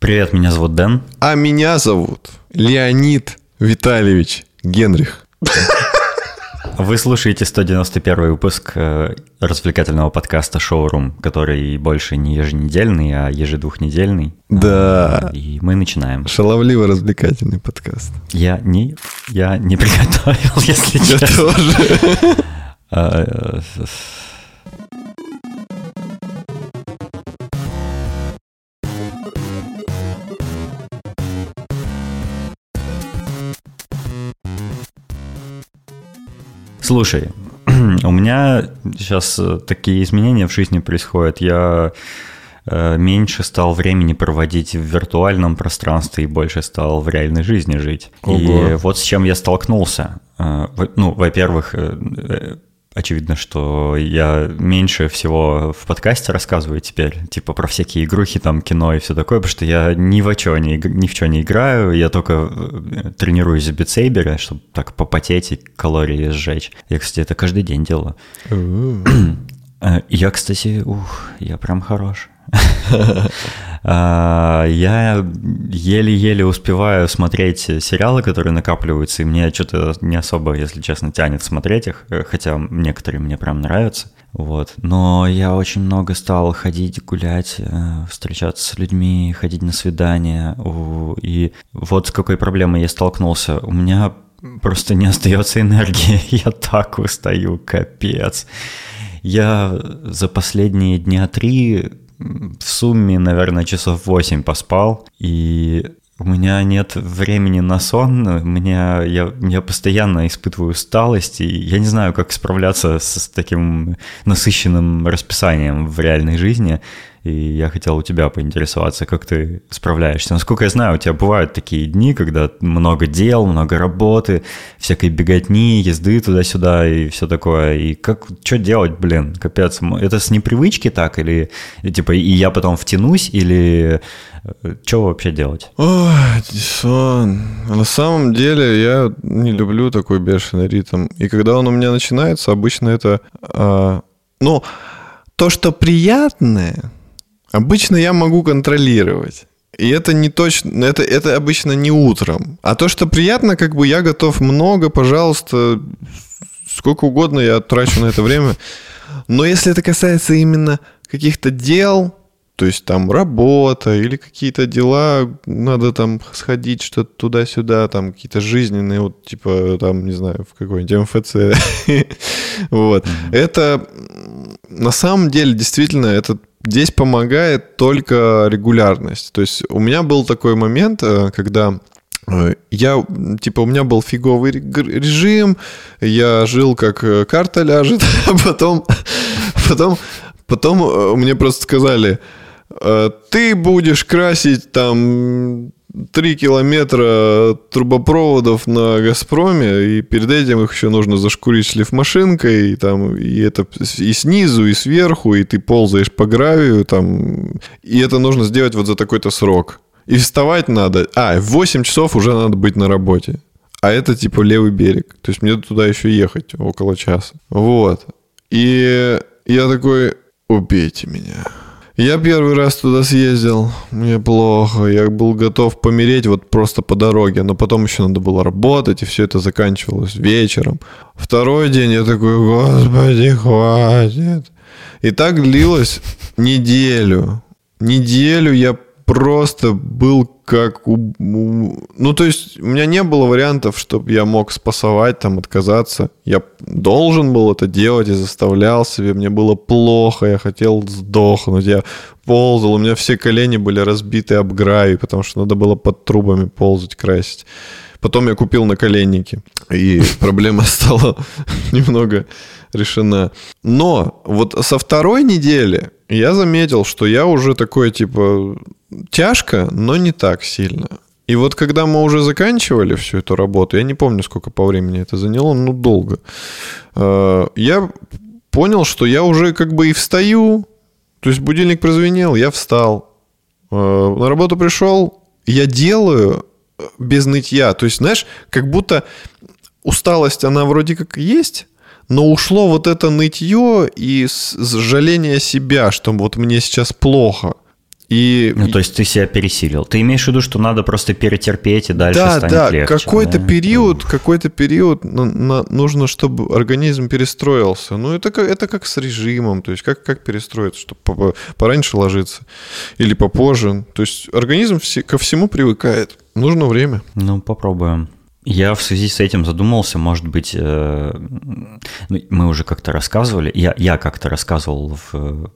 Привет, меня зовут Дэн. А меня зовут Леонид Витальевич Генрих. Вы слушаете 191 выпуск э, развлекательного подкаста «Шоурум», который больше не еженедельный, а ежедвухнедельный. Да. И мы начинаем. Шаловливо-развлекательный подкаст. Я не, я не приготовил, если Я честно. тоже. Слушай, у меня сейчас э, такие изменения в жизни происходят. Я э, меньше стал времени проводить в виртуальном пространстве и больше стал в реальной жизни жить. И Ого. вот с чем я столкнулся. Э, Ну, во-первых, очевидно, что я меньше всего в подкасте рассказываю теперь, типа про всякие игрухи, там, кино и все такое, потому что я ни в чё не, ни в чё не играю, я только э, тренируюсь в битсейбере, чтобы так попотеть и калории сжечь. Я, кстати, это каждый день делаю. Э, Я, кстати, ух, я прям хорош. А, Я еле-еле успеваю смотреть сериалы, которые накапливаются, и мне что-то не особо, если честно, тянет смотреть их, э, хотя некоторые мне прям нравятся. Вот. Но я очень много стал ходить, гулять, э, встречаться с людьми, ходить на свидания. И вот с какой проблемой я столкнулся. У меня просто не остается энергии. Я так устаю, капец. Я за последние дня три в сумме, наверное, часов 8 поспал, и у меня нет времени на сон, у меня, я, я постоянно испытываю усталость, и я не знаю, как справляться с, с таким насыщенным расписанием в реальной жизни, и я хотел у тебя поинтересоваться, как ты справляешься. Насколько я знаю, у тебя бывают такие дни, когда много дел, много работы, всякой беготни, езды туда-сюда и все такое. И как, что делать, блин, капец. Это с непривычки так или, типа, и я потом втянусь, или что вообще делать? Ой, Дисон. На самом деле я не люблю такой бешеный ритм. И когда он у меня начинается, обычно это... а, ну, то, что приятное, обычно я могу контролировать. И это не точно, это, это обычно не утром. А то, что приятно, как бы я готов много, пожалуйста, сколько угодно я трачу на это время. Но если это касается именно каких-то дел, то есть там работа или какие-то дела, надо там сходить что-то туда-сюда, там какие-то жизненные, вот типа там, не знаю, в какой-нибудь МФЦ. Вот. Это на самом деле действительно это здесь помогает только регулярность. То есть у меня был такой момент, э, когда э, я, типа, у меня был фиговый режим, я жил как э, карта ляжет, а потом, потом, потом мне просто сказали, ты будешь красить там 3 километра трубопроводов на Газпроме, и перед этим их еще нужно зашкурить шлифмашинкой, и, там, и это и снизу, и сверху, и ты ползаешь по гравию, там, и это нужно сделать вот за такой-то срок. И вставать надо, а, в 8 часов уже надо быть на работе. А это типа левый берег. То есть мне туда еще ехать около часа. Вот. И я такой, убейте меня. Я первый раз туда съездил, мне плохо, я был готов помереть вот просто по дороге, но потом еще надо было работать, и все это заканчивалось вечером. Второй день я такой, господи, хватит. И так длилось неделю. Неделю я просто был как... у- Ну, то есть у меня не было вариантов, чтобы я мог спасовать, там, отказаться. Я должен был это делать и заставлял себе. Мне было плохо, я хотел сдохнуть. Я ползал, у меня все колени были разбиты об гравий, потому что надо было под трубами ползать, красить. Потом я купил наколенники, и проблема стала немного решена. Но вот со второй недели я заметил, что я уже такой, типа, тяжко, но не так сильно. И вот когда мы уже заканчивали всю эту работу, я не помню, сколько по времени это заняло, ну, долго, э, я понял, что я уже как бы и встаю, то есть будильник прозвенел, я встал, э, на работу пришел, я делаю э, без нытья. То есть, знаешь, как будто усталость, она вроде как есть, но ушло вот это нытье и жаление себя, что вот мне сейчас плохо. И... Ну, то есть ты себя пересилил. Ты имеешь в виду, что надо просто перетерпеть и дальше да, станет да, легче? какой-то да? период, какой-то период ну, на- нужно, чтобы организм перестроился. Ну, это как, это как с режимом, то есть как, как перестроиться, чтобы по- пораньше ложиться или попозже. То есть организм все- ко всему привыкает. Нужно время. Ну, попробуем. Я в связи с этим задумался, может быть, э, ну, мы уже как-то рассказывали, я, я как-то рассказывал в, э,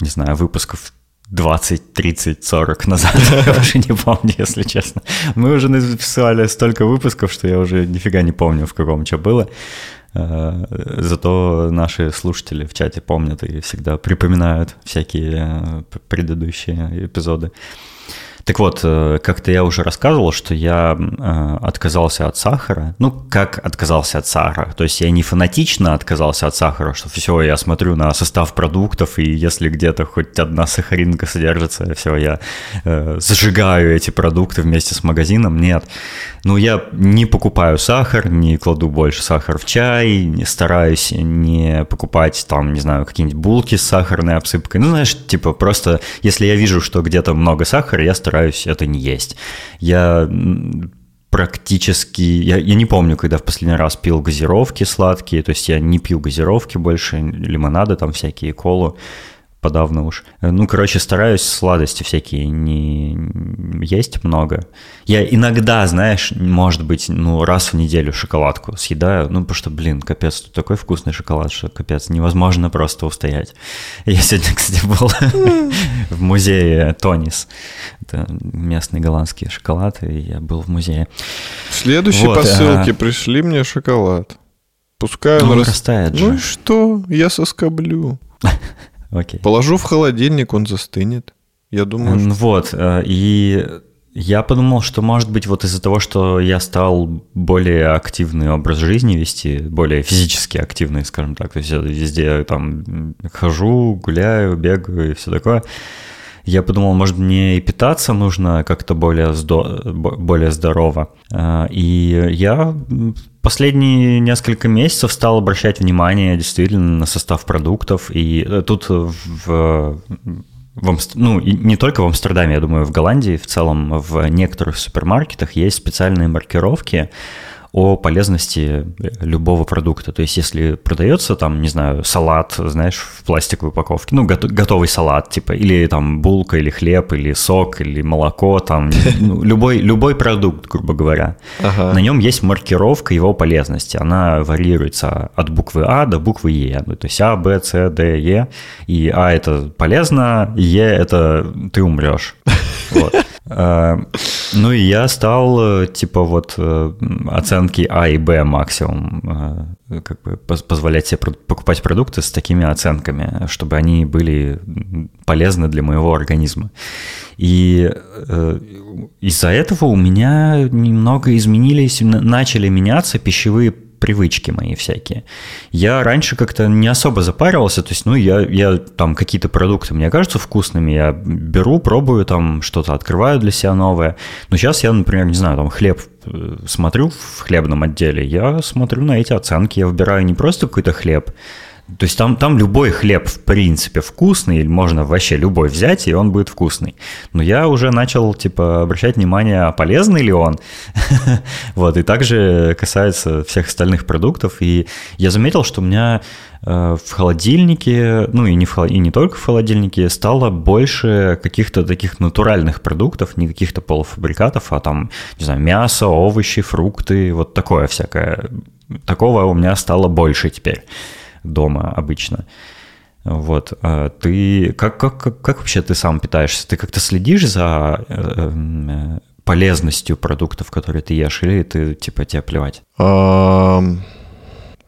не знаю, выпусков 20, 30, 40 назад, я уже не помню, если честно. Мы уже написали столько выпусков, что я уже нифига не помню, в каком что было. Э, Зато наши слушатели в чате помнят и всегда припоминают всякие э, предыдущие эпизоды. Так вот, э, как-то я уже рассказывал, что я э, отказался от сахара. Ну, как отказался от сахара? То есть я не фанатично отказался от сахара, что все, я смотрю на состав продуктов, и если где-то хоть одна сахаринка содержится, все, я э, зажигаю эти продукты вместе с магазином. Нет. Ну, я не покупаю сахар, не кладу больше сахара в чай, не стараюсь не покупать там, не знаю, какие-нибудь булки с сахарной обсыпкой. Ну, знаешь, типа просто, если я вижу, что где-то много сахара, я стараюсь это не есть. Я практически... Я, я не помню, когда в последний раз пил газировки сладкие, то есть я не пил газировки больше, лимонады там всякие, колу подавно уж. Ну, короче, стараюсь сладости всякие не есть много. Я иногда, знаешь, может быть, ну, раз в неделю шоколадку съедаю, ну, потому что, блин, капец, тут такой вкусный шоколад, что капец, невозможно просто устоять. Я сегодня, кстати, был в музее Тонис. Это местный голландский шоколад, и я был в музее. В следующей Вот, посылке а- пришли мне шоколад. Пускай Ну, он он рас- растает Ну и что? Я соскоблю. Окей. Положу в холодильник, он застынет. Я думаю, М, Вот, э, и я подумал, что, может быть, вот из-за того, что я стал более активный образ жизни вести, более физически активный, скажем так, то есть я везде там хожу, гуляю, бегаю и все такое, я подумал, может, мне и питаться нужно как-то более, здо- бо- более здорово. Э, И я последние несколько месяцев стал обращать внимание действительно на состав продуктов. И э, тут в, в Амст- ну, и не только в Амстердаме, я думаю, в Голландии в целом, в некоторых супермаркетах есть специальные маркировки о полезности любого продукта. То есть, если продается там, не знаю, салат, знаешь, в пластиковой упаковке, ну, гото- готовый салат, типа, или там булка, или хлеб, или сок, или молоко, там, ну, любой, любой продукт, грубо говоря. Ага. На нем есть маркировка его полезности. Она варьируется от буквы А до буквы Е. Ну, то есть А, Б, С, Д, Е. И А это полезно, Е это ты умрешь. Вот. Э, Ну и я стал, э, типа, вот э, оценки А и Б максимум, как бы поз- позволять себе покупать продукты с такими оценками, чтобы они были полезны для моего организма. И из-за этого у меня немного изменились, начали меняться пищевые привычки мои всякие. Я раньше как-то не особо запаривался, то есть, ну, я, я там какие-то продукты мне кажутся вкусными, я беру, пробую там что-то, открываю для себя новое. Но сейчас я, например, не знаю, там хлеб э, смотрю в хлебном отделе, я смотрю на эти оценки, я выбираю не просто какой-то хлеб, то есть там, там любой хлеб, в принципе, вкусный, или можно вообще любой взять, и он будет вкусный. Но я уже начал, типа, обращать внимание, а полезный ли он. Вот, и также касается всех остальных продуктов. И я заметил, что у меня э, в холодильнике, ну и не, в, и не только в холодильнике, стало больше каких-то таких натуральных продуктов, не каких-то полуфабрикатов, а там, не знаю, мясо, овощи, фрукты, вот такое всякое. Такого у меня стало больше теперь дома обычно. Вот. а Ты как, как, как, как вообще ты сам питаешься? Ты как-то следишь за э, э, полезностью продуктов, которые ты ешь, или ты типа тебе плевать?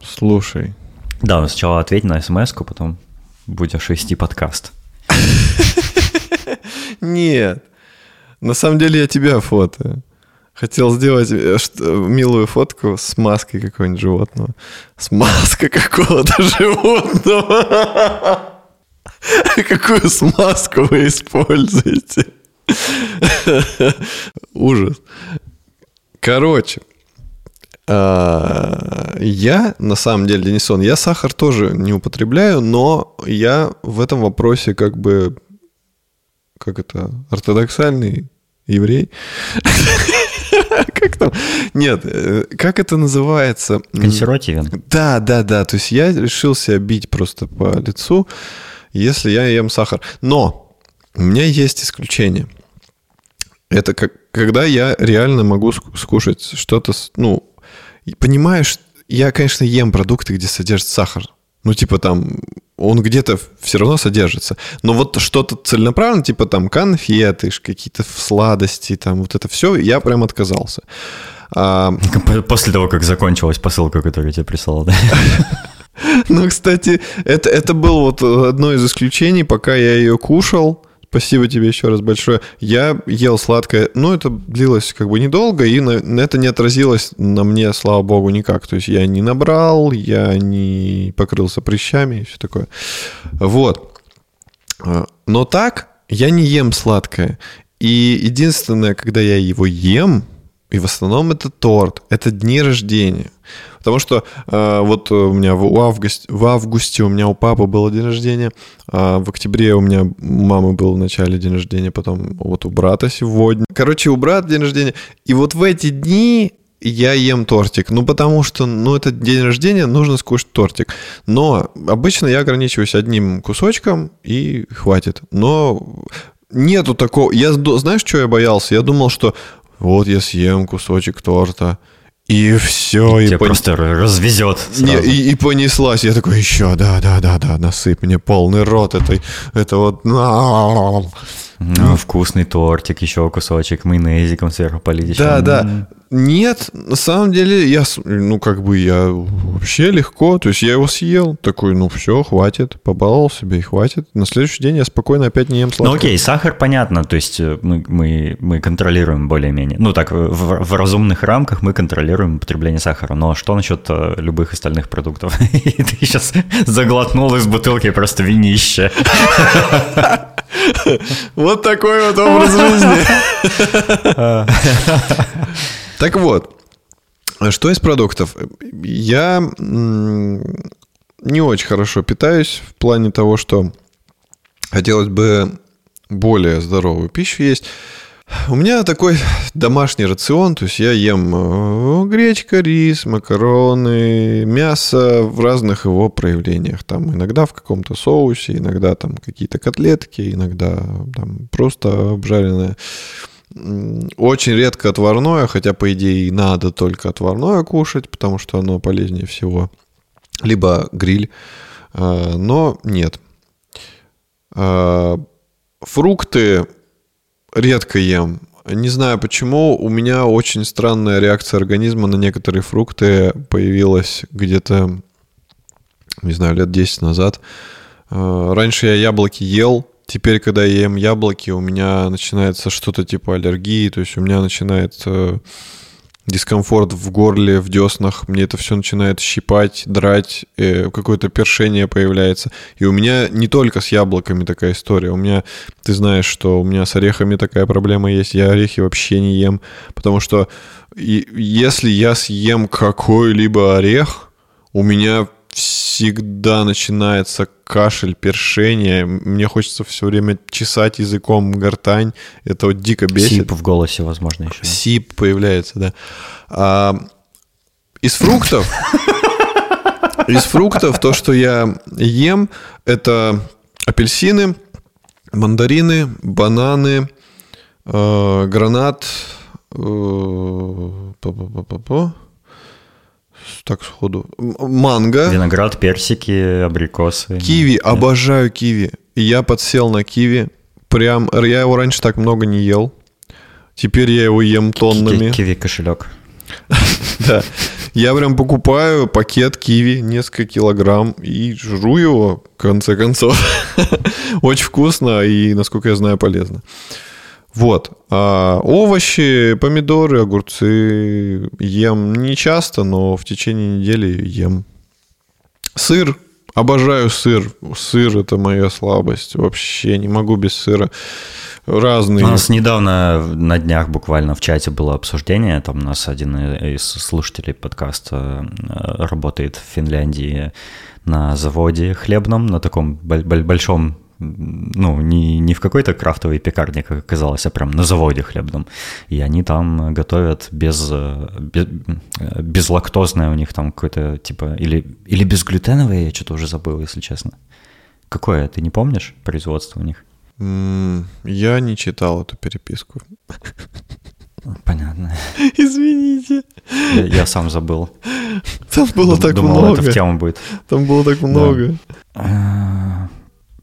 Слушай, Да, ну сначала ответь на смс потом будешь вести подкаст. Нет. На самом деле я тебя фото. Хотел сделать э, что- милую фотку с маской какого-нибудь животного. С маской какого-то животного. Какую смазку вы используете? Ужас. Короче, а, я, на самом деле, Денисон, я сахар тоже не употребляю, но я в этом вопросе как бы как это, ортодоксальный еврей. Как там? Нет, э, как это называется? Консервативен. Да, да, да. То есть я решил себя бить просто по лицу, если я ем сахар. Но у меня есть исключение. Это как, когда я реально могу скушать что-то, ну, понимаешь, я, конечно, ем продукты, где содержится сахар. Ну, типа там, он где-то все равно содержится. Но вот что-то целенаправленно, типа там конфеты, какие-то сладости, там вот это все, я прям отказался. А... После того, как закончилась посылка, которую тебе прислал, да? Ну, кстати, это, это было вот одно из исключений, пока я ее кушал. Спасибо тебе еще раз большое. Я ел сладкое, но это длилось как бы недолго, и на, это не отразилось на мне, слава богу, никак. То есть я не набрал, я не покрылся прыщами и все такое. Вот. А, но так я не ем сладкое. И единственное, когда я его ем, и в основном это торт, это дни рождения. Потому что э, вот у меня в августе, в августе у меня у папы было день рождения, а в октябре у меня у мамы был в начале день рождения, потом вот у брата сегодня. Короче, у брата день рождения. И вот в эти дни я ем тортик. Ну, потому что, ну, это день рождения, нужно скушать тортик. Но обычно я ограничиваюсь одним кусочком и хватит. Но нету такого... Я, знаешь, что я боялся? Я думал, что вот я съем кусочек торта, и все. И, и пон... просто развезет. Не, и, и понеслась. Я такой, еще, да, да, да, да, насыпь мне полный рот этой, это вот... Ну, вкусный тортик, еще кусочек майонезиком сверху полить. Да, да. Нет, на самом деле я, ну, как бы я вообще легко, то есть я его съел, такой, ну, все, хватит, побаловал себе и хватит. На следующий день я спокойно опять не ем сладкое. Ну, окей, сахар понятно, то есть э, мы, мы, мы контролируем более-менее, ну, так, в, в разумных рамках мы контролируем потребление сахара, но что насчет э, любых остальных продуктов? И ты сейчас заглотнул из бутылки просто винище. Вот такой вот образ жизни. Так вот, что из продуктов? Я не очень хорошо питаюсь в плане того, что хотелось бы более здоровую пищу есть. У меня такой домашний рацион, то есть я ем э, гречка, рис, макароны, мясо в разных его проявлениях. Там иногда в каком-то соусе, иногда там какие-то котлетки, иногда там просто обжаренное очень редко отварное, хотя, по идее, надо только отварное кушать, потому что оно полезнее всего. Либо гриль. А, но нет. А, фрукты редко ем. Не знаю почему, у меня очень странная реакция организма на некоторые фрукты появилась где-то, не знаю, лет 10 назад. А, раньше я яблоки ел, Теперь, когда я ем яблоки, у меня начинается что-то типа аллергии, то есть у меня начинает дискомфорт в горле, в деснах, мне это все начинает щипать, драть, э, какое-то першение появляется. И у меня не только с яблоками такая история, у меня, ты знаешь, что у меня с орехами такая проблема есть, я орехи вообще не ем, потому что если я съем какой-либо орех, у меня всегда начинается кашель, першение. Мне хочется все время чесать языком гортань. Это вот дико бесит. Сип в голосе, возможно, еще. Сип появляется, да. А, из фруктов... Из фруктов то, что я ем, это апельсины, мандарины, бананы, э, гранат, э, так сходу. Манго. Виноград, персики, абрикосы. Киви. Нет. Обожаю киви. Я подсел на киви. Прям, я его раньше так много не ел. Теперь я его ем тоннами. Киви кошелек. Да. Я прям покупаю пакет киви, несколько килограмм, и жру его, в конце концов. Очень вкусно и, насколько я знаю, полезно. Вот. А овощи, помидоры, огурцы ем не часто, но в течение недели ем. Сыр. Обожаю сыр. Сыр это моя слабость. Вообще не могу без сыра. Разные. У нас недавно на днях буквально в чате было обсуждение. Там у нас один из слушателей подкаста э, работает в Финляндии на заводе хлебном, на таком большом ну, не, не в какой-то крафтовой пекарне, как оказалось, а прям на заводе хлебном. И они там готовят без, без, безлактозное у них там какое-то, типа, или, или безглютеновое, я что-то уже забыл, если честно. Какое, ты не помнишь производство у них? Я не читал эту переписку. Понятно. Извините. Я, я сам забыл. Там было Дум, так думал, много. это в тему будет. Там было так много. Да.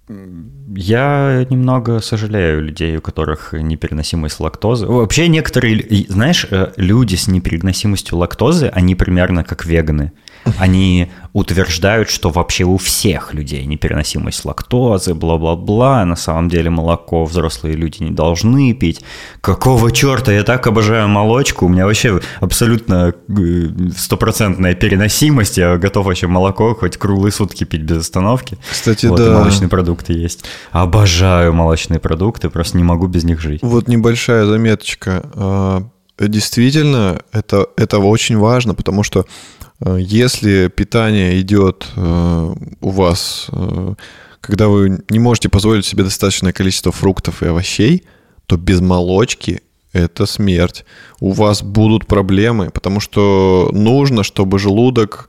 Я немного сожалею людей, у которых непереносимость лактозы. Вообще некоторые, знаешь, э, люди с непереносимостью лактозы, они примерно как веганы. Они утверждают, что вообще у всех людей непереносимость лактозы, бла-бла-бла. На самом деле молоко взрослые люди не должны пить. Какого черта? Я так обожаю молочку. У меня вообще абсолютно э, стопроцентная переносимость. Я готов вообще молоко хоть круглые сутки пить без остановки. Кстати, вот, да. молочные продукты есть. Обожаю молочные продукты, просто не могу без них жить. Вот небольшая заметочка. А, действительно, это, это очень важно, потому что если питание идет э, у вас, э, когда вы не можете позволить себе достаточное количество фруктов и овощей, то без молочки это смерть. У вас будут проблемы, потому что нужно, чтобы желудок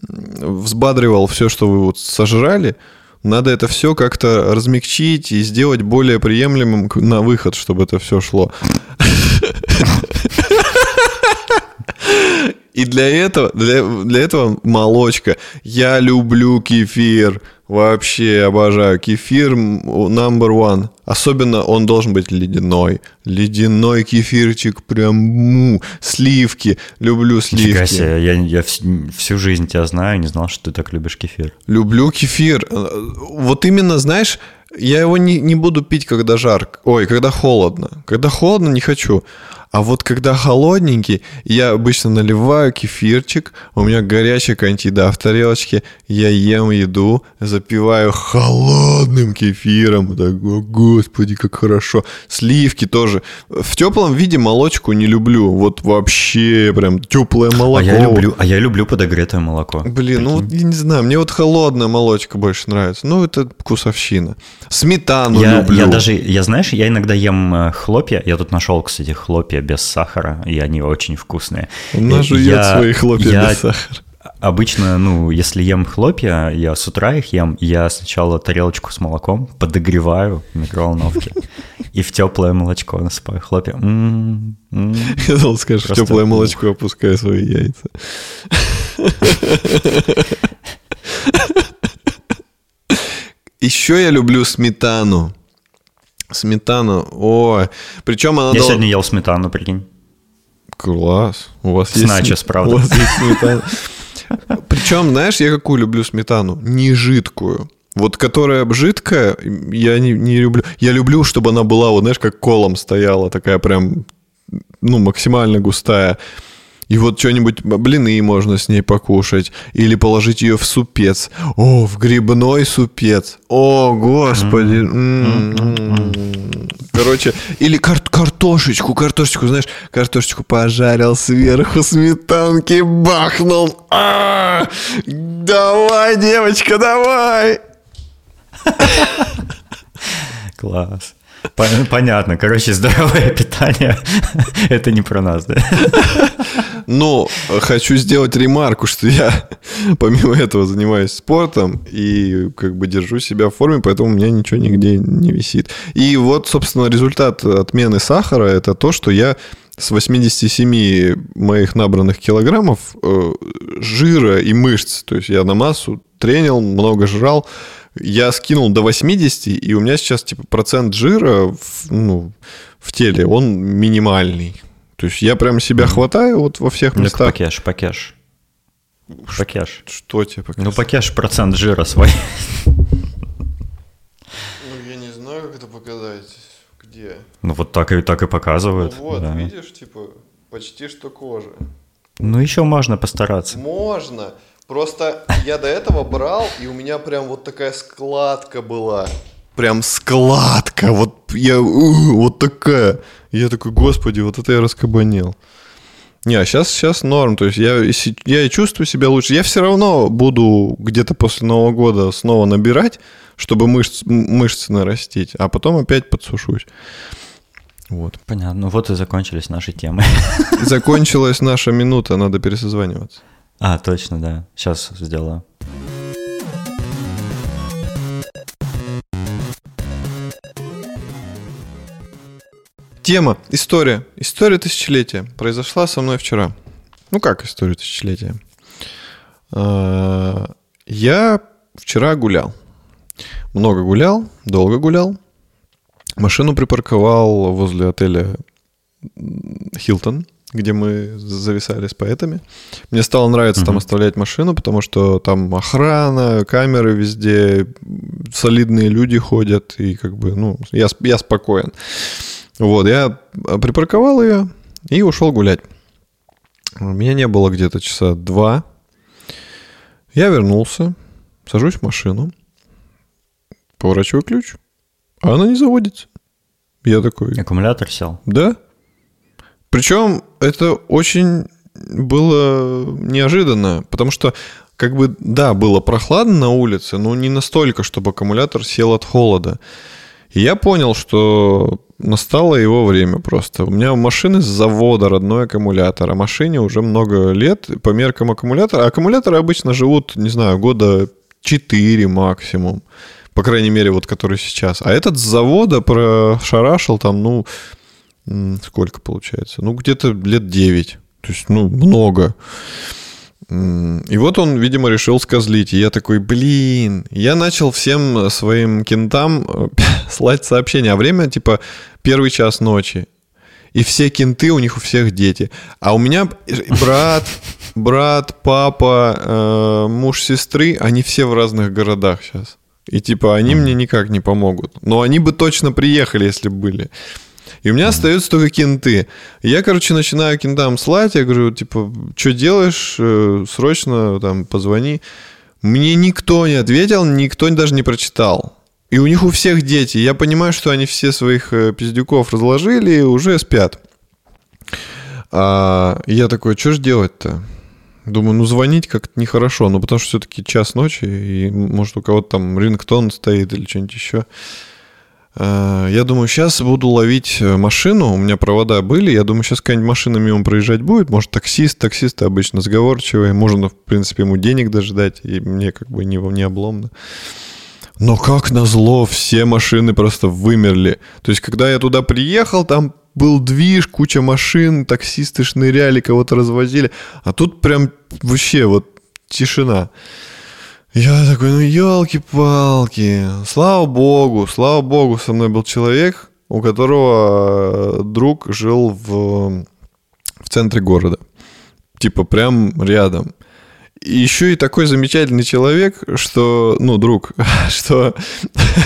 взбадривал все, что вы вот сожрали, надо это все как-то размягчить и сделать более приемлемым на выход, чтобы это все шло. И для этого, для, для этого молочка. Я люблю кефир. Вообще обожаю. Кефир number one. Особенно он должен быть ледяной. Ледяной кефирчик, прям му, сливки. Люблю сливки. Нифига себе, я, я всю жизнь тебя знаю, не знал, что ты так любишь кефир. Люблю кефир. Вот именно, знаешь, я его не, не буду пить, когда жарко. Ой, когда холодно. Когда холодно, не хочу. А вот когда холодненький, я обычно наливаю кефирчик, у меня горячая кантида в тарелочке, я ем еду, запиваю холодным кефиром. Так, о, господи, как хорошо. Сливки тоже. В теплом виде молочку не люблю. Вот вообще прям теплое молоко. А я люблю, а я люблю подогретое молоко. Блин, ну вот я не знаю, мне вот холодная молочка больше нравится. Ну, это вкусовщина. Сметану я, люблю. Я даже, я знаешь, я иногда ем э, хлопья. Я тут нашел, кстати, хлопья без сахара, и они очень вкусные. Она жует я, свои хлопья я, без сахара. Обычно, ну, если ем хлопья, я с утра их ем, я сначала тарелочку с молоком подогреваю в микроволновке и в теплое молочко насыпаю хлопья. Я думал, скажешь, в теплое молочко опускаю свои яйца. Еще я люблю сметану. Сметану, ой. Причем она... Я дол... сегодня ел сметану, прикинь. Класс. У вас С есть... Начос, правда. У вас есть сметана. Причем, знаешь, я какую люблю сметану? Не жидкую. Вот которая жидкая, я не, не люблю. Я люблю, чтобы она была, вот знаешь, как колом стояла, такая прям, ну, максимально густая. И вот что-нибудь, блины можно с ней покушать. Или положить ее в супец. О, в грибной супец. О, господи. Короче, или кар картошечку, картошечку, знаешь, картошечку пожарил сверху, сметанки бахнул. А -а -а! Давай, девочка, давай. Класс. Понятно. Короче, здоровое питание – это не про нас, да? Но хочу сделать ремарку, что я помимо этого занимаюсь спортом и как бы держу себя в форме, поэтому у меня ничего нигде не висит. И вот, собственно, результат отмены сахара – это то, что я с 87 моих набранных килограммов э, жира и мышц, то есть я на массу тренил, много жрал, я скинул до 80, и у меня сейчас типа процент жира в, ну, в теле, он минимальный. То есть я прям себя хватаю вот во всех местах. Ну, пакеш, пакеш. Пакеш. Что тебе пакеш? Ну, пакеш процент жира свой. Ну, я не знаю, как это показать. Где? Ну, вот так и, так и показывают. Ну, вот, да. видишь, типа, почти что кожа. Ну, еще можно постараться. Можно. Просто я до этого брал, и у меня прям вот такая складка была. Прям складка. Вот я... Вот такая. я такой, господи, вот это я раскабанел. Не, а сейчас, сейчас норм. То есть я, я и чувствую себя лучше. Я все равно буду где-то после Нового года снова набирать, чтобы мышц, мышцы нарастить, а потом опять подсушусь. Вот. Понятно. Ну вот и закончились наши темы. Закончилась наша минута, надо пересозваниваться. А, точно, да. Сейчас сделаю. Тема, история. История тысячелетия. Произошла со мной вчера. Ну как история тысячелетия? А, я вчера гулял. Много гулял, долго гулял. Машину припарковал возле отеля Хилтон, где мы зависали с поэтами. Мне стало нравиться uh-huh. там оставлять машину, потому что там охрана, камеры везде, солидные люди ходят, и как бы, ну, я, я спокоен. Вот, я припарковал ее и ушел гулять. Меня не было где-то часа два. Я вернулся, сажусь в машину, поворачиваю ключ, а она не заводится. Я такой... Аккумулятор сел? Да. Причем это очень было неожиданно, потому что как бы, да, было прохладно на улице, но не настолько, чтобы аккумулятор сел от холода. И я понял, что настало его время просто. У меня машины с завода родной аккумулятор, а машине уже много лет по меркам аккумулятора. Аккумуляторы обычно живут, не знаю, года 4 максимум. По крайней мере, вот который сейчас. А этот с завода прошарашил там, ну, сколько получается? Ну, где-то лет 9. То есть, ну, много. И вот он, видимо, решил скозлить. И я такой, блин. Я начал всем своим кентам э, слать сообщения. А время, типа, первый час ночи. И все кенты, у них у всех дети. А у меня брат, брат, папа, э, муж сестры, они все в разных городах сейчас. И типа они мне никак не помогут. Но они бы точно приехали, если бы были. И у меня остаются только кенты. Я, короче, начинаю кентам слать. Я говорю, типа, что делаешь? Э, срочно там позвони. Мне никто не ответил, никто даже не прочитал. И у них у всех дети. Я понимаю, что они все своих э, пиздюков разложили и уже спят. А я такой, что ж делать-то? Думаю, ну звонить как-то нехорошо, ну потому что все-таки час ночи, и может у кого-то там рингтон стоит или что-нибудь еще. Э, я думаю, сейчас буду ловить э, машину, у меня провода были, я думаю, сейчас какая-нибудь машина мимо проезжать будет, может, таксист, таксисты обычно сговорчивые, можно, в принципе, ему денег дождать, и мне как бы не, не обломно. Но как назло, все машины просто вымерли. То есть, когда я туда приехал, там был движ, куча машин, таксисты шныряли, кого-то развозили. А тут прям вообще вот тишина. Я такой, ну елки-палки. Слава богу, слава богу, со мной был человек, у которого э, друг жил в, в центре города. Типа прям рядом. И еще и такой замечательный человек, что, ну, друг, что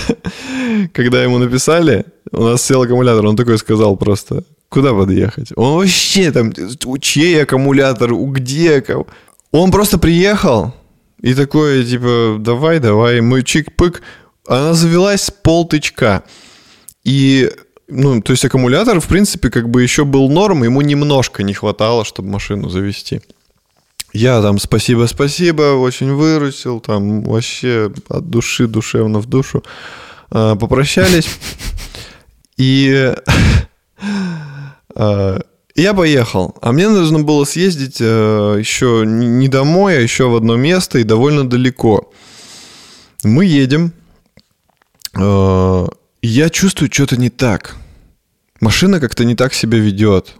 когда ему написали, у нас сел аккумулятор, он такой сказал просто, куда подъехать? Он вообще там, чей аккумулятор, где? Он просто приехал, и такое, типа, давай, давай, мы чик-пык. Она завелась с полтычка. И, ну, то есть аккумулятор, в принципе, как бы еще был норм, ему немножко не хватало, чтобы машину завести. Я там спасибо, спасибо, очень выручил, там вообще от души, душевно в душу. А, попрощались. И а, я поехал. А мне нужно было съездить э, еще не домой, а еще в одно место и довольно далеко. Мы едем. Э, я чувствую, что-то не так. Машина как-то не так себя ведет.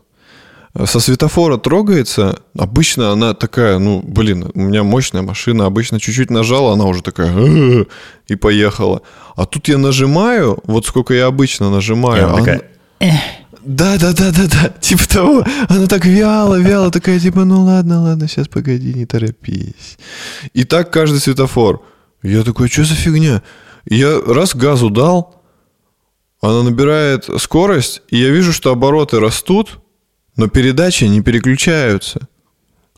Со светофора трогается. Обычно она такая, ну, блин, у меня мощная машина. Обычно чуть-чуть нажала, она уже такая и поехала. А тут я нажимаю, вот сколько я обычно нажимаю. она такая... Да, да, да, да, да. Типа того. Она так вяло, вяло такая, типа, ну ладно, ладно, сейчас погоди, не торопись. И так каждый светофор. Я такой, что за фигня? я раз газу дал, она набирает скорость, и я вижу, что обороты растут, но передачи не переключаются.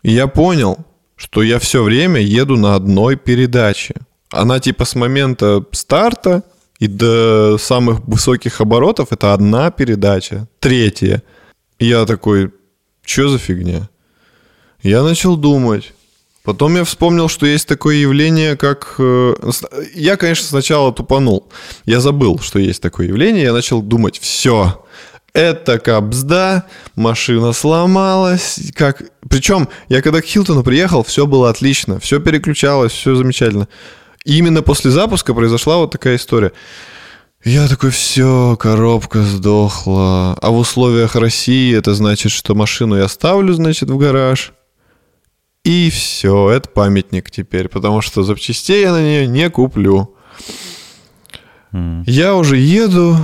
И я понял, что я все время еду на одной передаче. Она типа с момента старта и до самых высоких оборотов это одна передача, третья. И я такой, что за фигня? Я начал думать. Потом я вспомнил, что есть такое явление, как... э, Я, конечно, сначала тупанул. Я забыл, что есть такое явление. Я начал думать, все, это капсда, машина сломалась. Как... Причем я когда к Хилтону приехал, все было отлично. Все переключалось, все замечательно. И именно после запуска произошла вот такая история. Я такой, все, коробка сдохла. А в условиях России это значит, что машину я ставлю, значит, в гараж. И все, это памятник теперь, потому что запчастей я на нее не куплю. Я уже еду,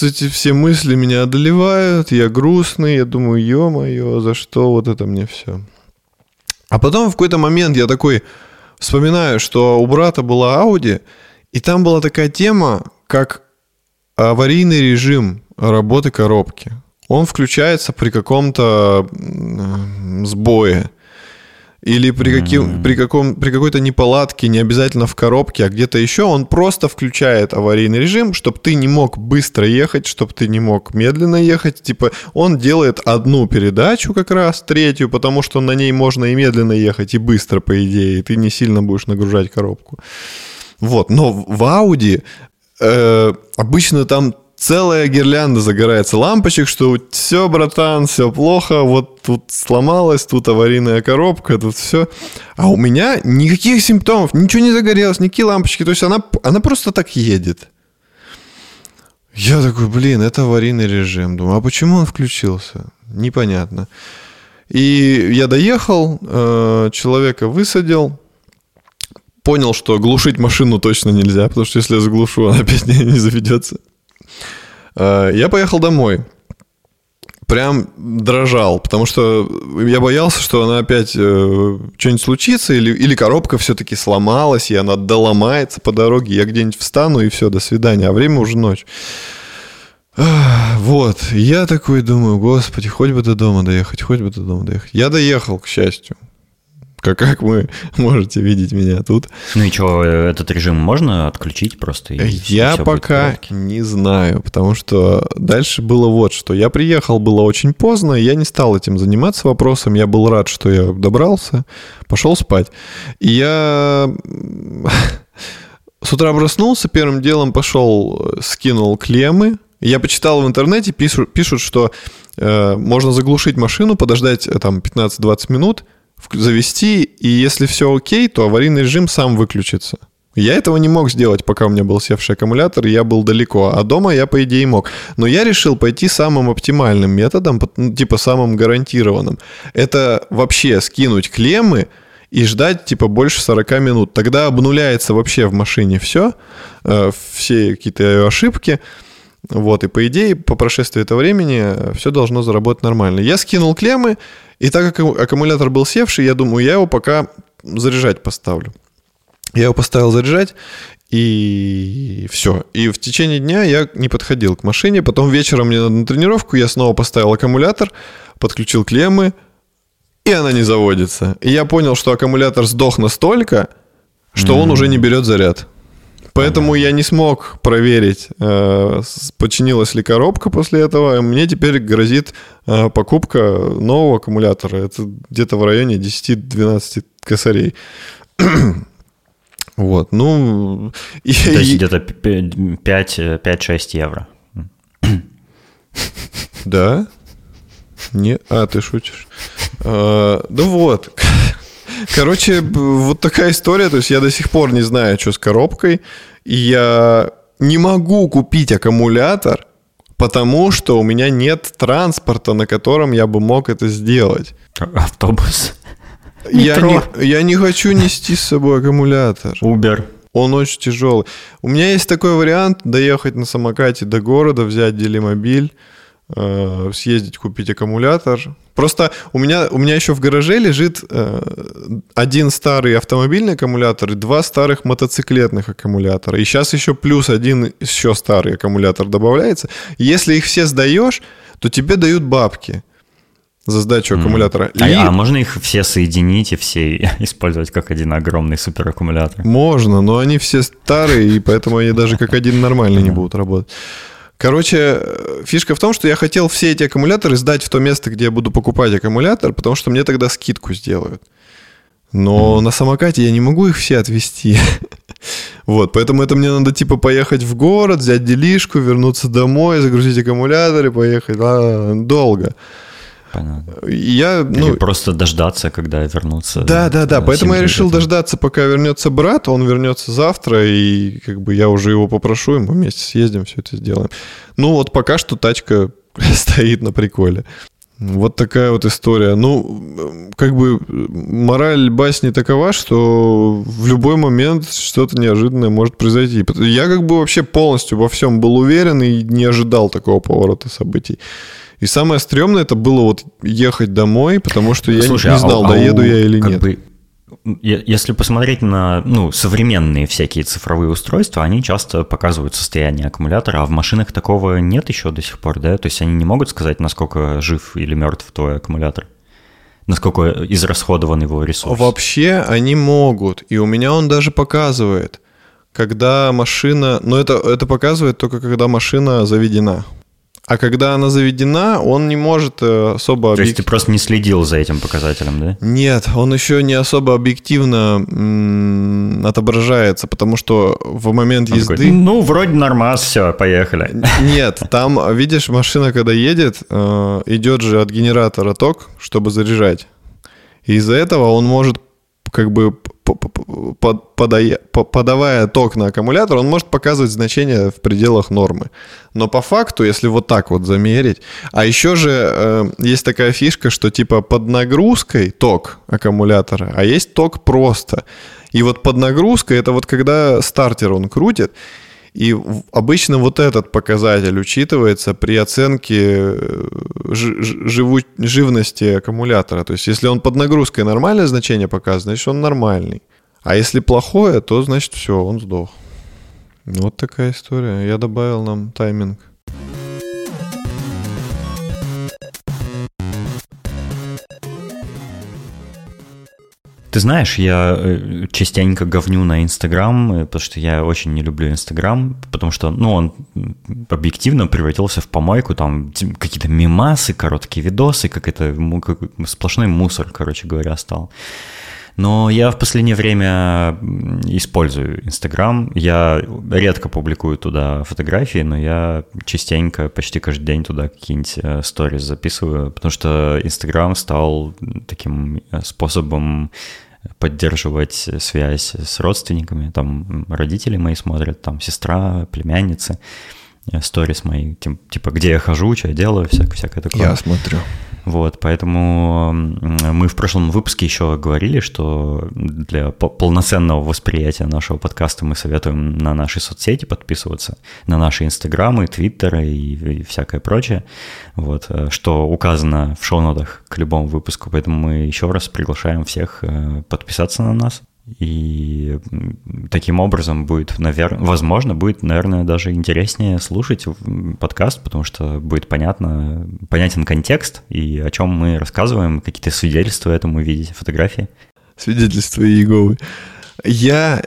эти все мысли меня одолевают, я грустный, я думаю, ё-моё, за что вот это мне все. А потом в какой-то момент я такой вспоминаю, что у брата была Audi, и там была такая тема, как аварийный режим работы коробки. Он включается при каком-то сбое. Или при, каким, при, каком, при какой-то неполадке, не обязательно в коробке, а где-то еще, он просто включает аварийный режим, чтобы ты не мог быстро ехать, чтобы ты не мог медленно ехать. Типа он делает одну передачу как раз, третью, потому что на ней можно и медленно ехать, и быстро, по идее, и ты не сильно будешь нагружать коробку. Вот, но в Audi э, обычно там целая гирлянда загорается лампочек, что все, братан, все плохо, вот тут сломалась, тут аварийная коробка, тут все. А у меня никаких симптомов, ничего не загорелось, никакие лампочки, то есть она, она просто так едет. Я такой, блин, это аварийный режим. Думаю, а почему он включился? Непонятно. И я доехал, э, человека высадил, понял, что глушить машину точно нельзя, потому что если я заглушу, она опять не, не заведется. Э, Я поехал домой. Прям дрожал, потому что я боялся, что она опять э, что-нибудь случится, или, или коробка все-таки сломалась, и она доломается по дороге. Я где-нибудь встану, и все, до свидания. А время уже ночь. Вот, я такой думаю, господи, хоть бы до дома доехать, хоть бы до дома доехать. Я доехал, к счастью. Как, как вы можете видеть меня тут. Ну и что, этот режим можно отключить просто? и Я пока не знаю, потому что дальше было вот что. Я приехал, было очень поздно, я не стал этим заниматься вопросом. Я был рад, что я добрался, пошел спать. И я с утра проснулся, первым делом пошел, э, скинул клеммы. Я почитал в интернете, пишут, пишут что э, можно заглушить машину, подождать э, там 15-20 минут, завести, и если все окей, то аварийный режим сам выключится. Я этого не мог сделать, пока у меня был севший аккумулятор, я был далеко. А дома я, по идее, мог. Но я решил пойти самым оптимальным методом, ну, типа самым гарантированным. Это вообще скинуть клеммы и ждать типа больше 40 минут. Тогда обнуляется вообще в машине все, все какие-то ошибки. Вот, и по идее, по прошествии этого времени все должно заработать нормально. Я скинул клеммы, и так как аккумулятор был севший, я думаю, я его пока заряжать поставлю. Я его поставил заряжать, и все. И в течение дня я не подходил к машине. Потом вечером мне надо на тренировку, я снова поставил аккумулятор, подключил клеммы, и она не заводится. И я понял, что аккумулятор сдох настолько, что он уже не берет заряд. Поэтому я не смог проверить, э, починилась ли коробка после этого. Мне теперь грозит э, покупка нового аккумулятора. Это где-то в районе 10-12 косарей. Вот, ну... и- То есть где-то 5-6 евро. Да? Не, а, ты шутишь. Да вот. Короче, вот такая история. То есть я до сих пор не знаю, что с коробкой. И я не могу купить аккумулятор, потому что у меня нет транспорта, на котором я бы мог это сделать. Автобус. Я Метро. не, я не хочу нести с собой аккумулятор. Uber. Он очень тяжелый. У меня есть такой вариант доехать на самокате до города, взять делимобиль, э, съездить купить аккумулятор. Просто у меня, у меня еще в гараже лежит э, один старый автомобильный аккумулятор и два старых мотоциклетных аккумулятора. И сейчас еще плюс один еще старый аккумулятор добавляется. Если их все сдаешь, то тебе дают бабки за сдачу аккумулятора. А, И- а можно их все соединить и все использовать как один огромный супераккумулятор? Можно, но они все старые, и поэтому они даже как один нормальный не будут работать. Короче, э, фишка в том, что я хотел все эти аккумуляторы сдать в то место, где я буду покупать аккумулятор, потому что мне тогда скидку сделают. Но mm-hmm. на самокате я не могу их все отвезти. вот, поэтому это мне надо типа поехать в город, взять делишку, вернуться домой, загрузить аккумуляторы, поехать. А, долго. Понятно. Я, ну, Или просто дождаться, когда вернутся. Да, да, да. Поэтому я решил дождаться, пока вернется брат. Он вернется завтра, и как бы я уже его попрошу, и мы вместе съездим, все это сделаем. Ну вот пока что тачка стоит на приколе. Вот такая вот история. Ну, как бы мораль басни такова, что в любой момент что-то неожиданное может произойти. Я как бы вообще полностью во всем был уверен и не ожидал такого поворота событий. И самое стрёмное это было вот ехать домой, потому что я Слушай, не, не знал, а, доеду а у, я или нет. Бы, если посмотреть на ну, современные всякие цифровые устройства, они часто показывают состояние аккумулятора, а в машинах такого нет еще до сих пор, да? То есть они не могут сказать, насколько жив или мертв твой аккумулятор? Насколько израсходован его ресурс? Вообще они могут, и у меня он даже показывает, когда машина... Но это, это показывает только когда машина заведена. А когда она заведена, он не может э, особо... То есть ты просто не следил за этим показателем, да? Нет, он еще не особо объективно м- отображается, потому что в момент он езды... Такой, ну, вроде нормас, все, поехали. Нет, там, видишь, машина, когда едет, э, идет же от генератора ток, чтобы заряжать. И из-за этого он может как бы подая, подавая ток на аккумулятор, он может показывать значение в пределах нормы. Но по факту, если вот так вот замерить, а еще же э, есть такая фишка, что типа под нагрузкой ток аккумулятора, а есть ток просто. И вот под нагрузкой это вот когда стартер он крутит, и обычно вот этот показатель учитывается при оценке э, живу, живности аккумулятора. То есть если он под нагрузкой нормальное значение показывает, значит он нормальный. А если плохое, то значит все, он сдох. Вот такая история. Я добавил нам тайминг. Ты знаешь, я э, частенько говню на Инстаграм, э, потому что я очень не люблю Инстаграм, потому что, ну, он объективно превратился в помойку, там какие-то мимасы, короткие видосы, как это сплошной мусор, короче говоря, стал. Но я в последнее время использую Инстаграм. Я редко публикую туда фотографии, но я частенько, почти каждый день туда какие-нибудь э, сторис записываю, потому что Инстаграм стал таким э, способом поддерживать связь с родственниками. Там родители мои смотрят, там сестра, племянницы, сторис мои, типа, где я хожу, что я делаю, всякое, всякое такое. Я смотрю. Вот, поэтому мы в прошлом выпуске еще говорили, что для полноценного восприятия нашего подкаста мы советуем на наши соцсети подписываться, на наши инстаграмы, твиттеры и, и всякое прочее, вот, э, что указано в шоу-нотах к любому выпуску, поэтому мы еще раз приглашаем всех э, подписаться на нас. И таким образом будет, наверное, возможно, будет, наверное, даже интереснее слушать подкаст, потому что будет понятно, понятен контекст и о чем мы рассказываем, какие-то свидетельства этому видите, фотографии. Свидетельства Иеговы. Я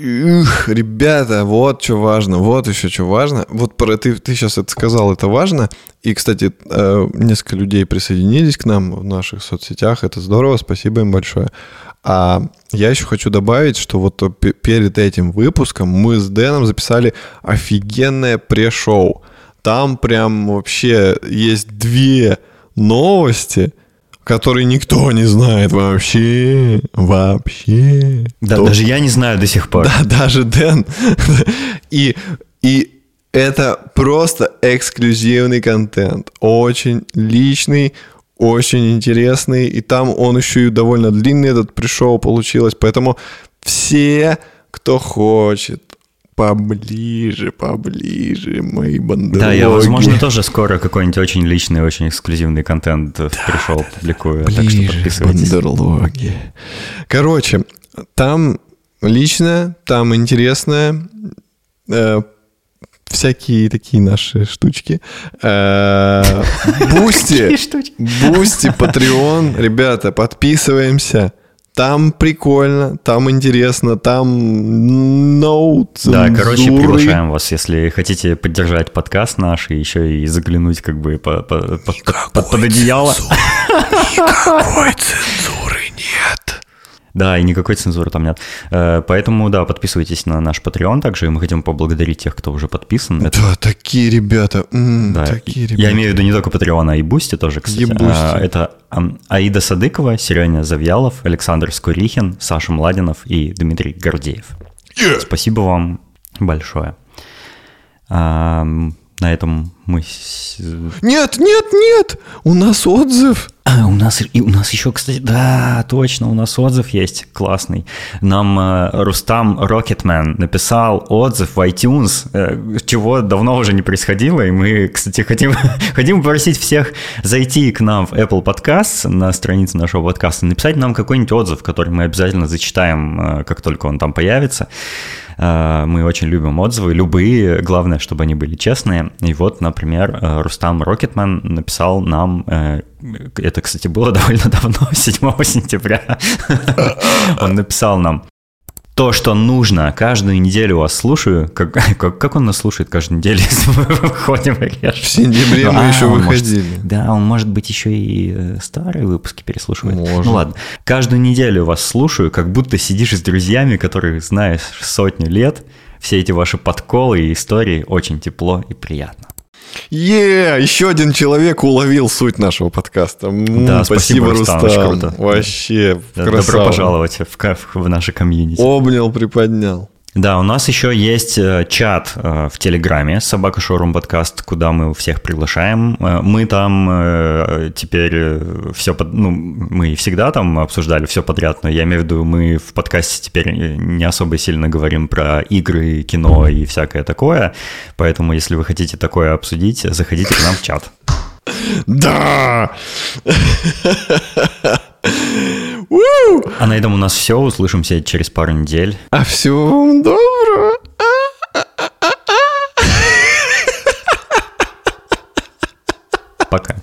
Ух, ребята, вот что важно, вот еще что важно. Вот про ты, ты сейчас это сказал, это важно. И, кстати, э, несколько людей присоединились к нам в наших соцсетях. Это здорово, спасибо им большое. А я еще хочу добавить, что вот перед этим выпуском мы с Дэном записали офигенное пре-шоу. Там прям вообще есть две новости, которые никто не знает вообще. Вообще. Да, То... даже я не знаю до сих пор. Да, даже Дэн. И, и это просто эксклюзивный контент. Очень личный, очень интересный, и там он еще и довольно длинный этот пришел, получилось, поэтому все, кто хочет, поближе, поближе, мои бандерлоги. Да, я, возможно, тоже скоро какой-нибудь очень личный, очень эксклюзивный контент да, пришел, публикую, ближе, так что подписывайтесь. бандерлоги. Короче, там лично, там интересно, э, всякие такие наши штучки. Э, Boosty, Boosty, Patreon. Ребята, подписываемся. Там прикольно, там интересно, там no Да, короче, приглашаем вас, если хотите поддержать подкаст наш и еще и заглянуть как бы по, по, по, под, под одеяло. Никакой цензуры. Да, и никакой цензуры там нет. Э, поэтому, да, подписывайтесь на наш Patreon также, и мы хотим поблагодарить тех, кто уже подписан. Это... Да, такие ребята. М-м, да, такие ребята. Я имею в виду не только Patreon, а и Boosty тоже, кстати. И Boosty. А, это Аида Садыкова, Сереня Завьялов, Александр Скурихин, Саша Младинов и Дмитрий Гордеев. Yeah. Спасибо вам большое. На этом мы... Нет, нет, нет! У нас отзыв! А, у нас, и у нас еще, кстати, да, точно, у нас отзыв есть классный. Нам э, Рустам Рокетмен написал отзыв в iTunes, э, чего давно уже не происходило, и мы, кстати, хотим, хотим попросить всех зайти к нам в Apple Podcasts, на страницу нашего подкаста, написать нам какой-нибудь отзыв, который мы обязательно зачитаем, э, как только он там появится. Э, мы очень любим отзывы, любые, главное, чтобы они были честные. И вот, например, э, Рустам Рокетман написал нам, э, это, кстати, было довольно давно, 7 сентября, он написал нам, то, что нужно. Каждую неделю вас слушаю. Как, как, как он нас слушает каждую неделю, если мы выходим? В сентябре мы а, еще выходили. Может, да, он может быть еще и э, старые выпуски переслушивает. Может. Ну ладно. Каждую неделю вас слушаю, как будто сидишь с друзьями, которых знаешь сотню лет. Все эти ваши подколы и истории очень тепло и приятно. Е, еще один человек уловил суть нашего подкаста. Да, спасибо, Рустам. Рустам. Вообще, да, Добро пожаловать в, в, в наше комьюнити. Обнял, приподнял. Да, у нас еще есть э, чат э, в Телеграме «Собака Шоурум Подкаст», куда мы всех приглашаем. Э, мы там теперь все, ну, мы всегда там обсуждали все подряд, но я имею в виду, мы в подкасте теперь не особо сильно говорим про игры, кино и всякое такое, поэтому если вы хотите такое обсудить, заходите к нам в чат. Да! А на этом у нас все. Услышимся через пару недель. А всего вам доброго. Пока.